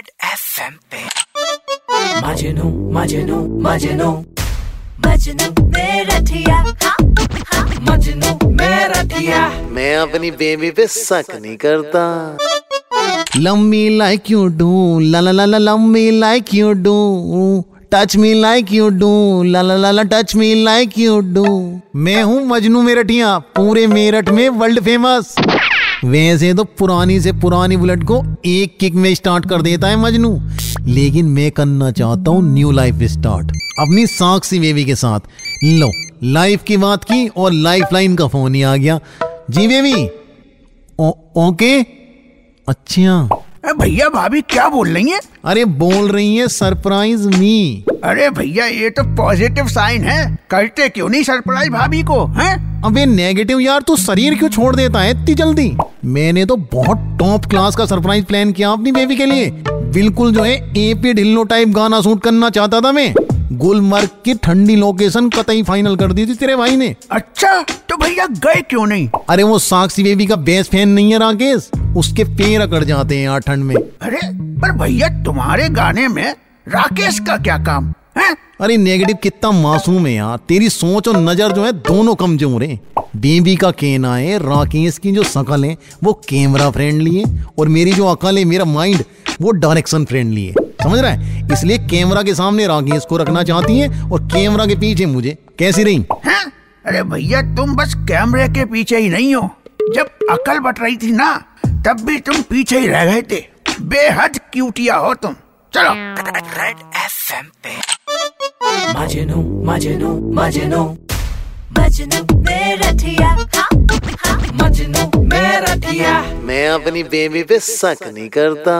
Red FM पे। मजनू मजनू मजनू। मजनू मेरा ठिया। हाँ, हाँ। मजनू मेरा मैं अपनी बेबी पे शक नहीं करता। लम्बी like you do la la la la लम्बी like you do touch me like you do la la la la touch me like you do मैं हूँ मजनू मेरठिया पूरे मेरठ में वर्ल्ड फ़ेमस वैसे तो पुरानी से पुरानी बुलेट को एक किक में स्टार्ट कर देता है मजनू। लेकिन मैं करना चाहता हूँ न्यू लाइफ स्टार्ट। अपनी साक्षी बेबी के साथ। लो लाइफ की बात की और लाइफ लाइन का फ़ोन ही आ गया। जी बेबी? ओ, ओके? अच्छा। भैया भाभी क्या बोल रही हैं? अरे बोल रही है सरप्राइज़ मी। अरे भैया ये तो पॉजिटिव साइन है। करते क्यों नहीं सरप्राइज़ भाभी को हैं? अबे नेगेटिव यार तू शरीर क्यों छोड़ देता है इतनी जल्दी? मैंने तो बहुत टॉप क्लास का सरप्राइज़ प्लान किया अपनी बेबी के लिए। बिल्कुल जो है एपी ढिल्लो टाइप गाना शूट करना चाहता था मैं। गुलमर्ग की ठंडी लोकेशन कतई फाइनल कर दी थी तेरे भाई ने। अच्छा तो भैया गए क्यों नहीं? अरे वो साक्षी बेबी का बेस्ट फ़ैन नहीं है राकेश। उसके पेड़ अकड़ जाते हैं यार ठंड में। अरे पर भैया तुम्हारे गाने में राकेश का क्या काम? है अरे नेगेटिव कितना मासूम है यार। तेरी सोच और नज़र जो है दोनों कमज़ोर है। बेबी का कहना है राकेश की जो शकल है वो कैमरा फ्रेंडली है और मेरी जो अकल है मेरा माइंड वो डायरेक्शन फ्रेंडली है। समझ रहा है? इसलिए कैमरा के सामने राकेश को रखना चाहती है और कैमरा के पीछे मुझे। कैसी रही? हैं? अरे भैया तुम बस कैमरे के पीछे ही नहीं हो। जब अकल बट रही थी ना तब भी तुम पीछे ही रह गए थे। बेहद क्यूटिया हो तुम। चलो। रेड एफएम पे। मजनू मजनू मजनू। मजनू मेरा ठिया। हाँ, हाँ। मजनू मेरा मैं अपनी बेबी पे शक नहीं करता।